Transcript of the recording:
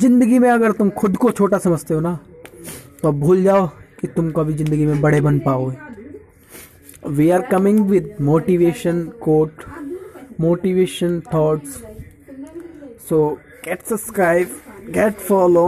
ज़िंदगी में अगर तुम खुद को छोटा समझते हो ना तो भूल जाओ कि तुम कभी ज़िंदगी में बड़े बन पाओगे। We are coming with motivation quote motivation thoughts so get subscribe get follow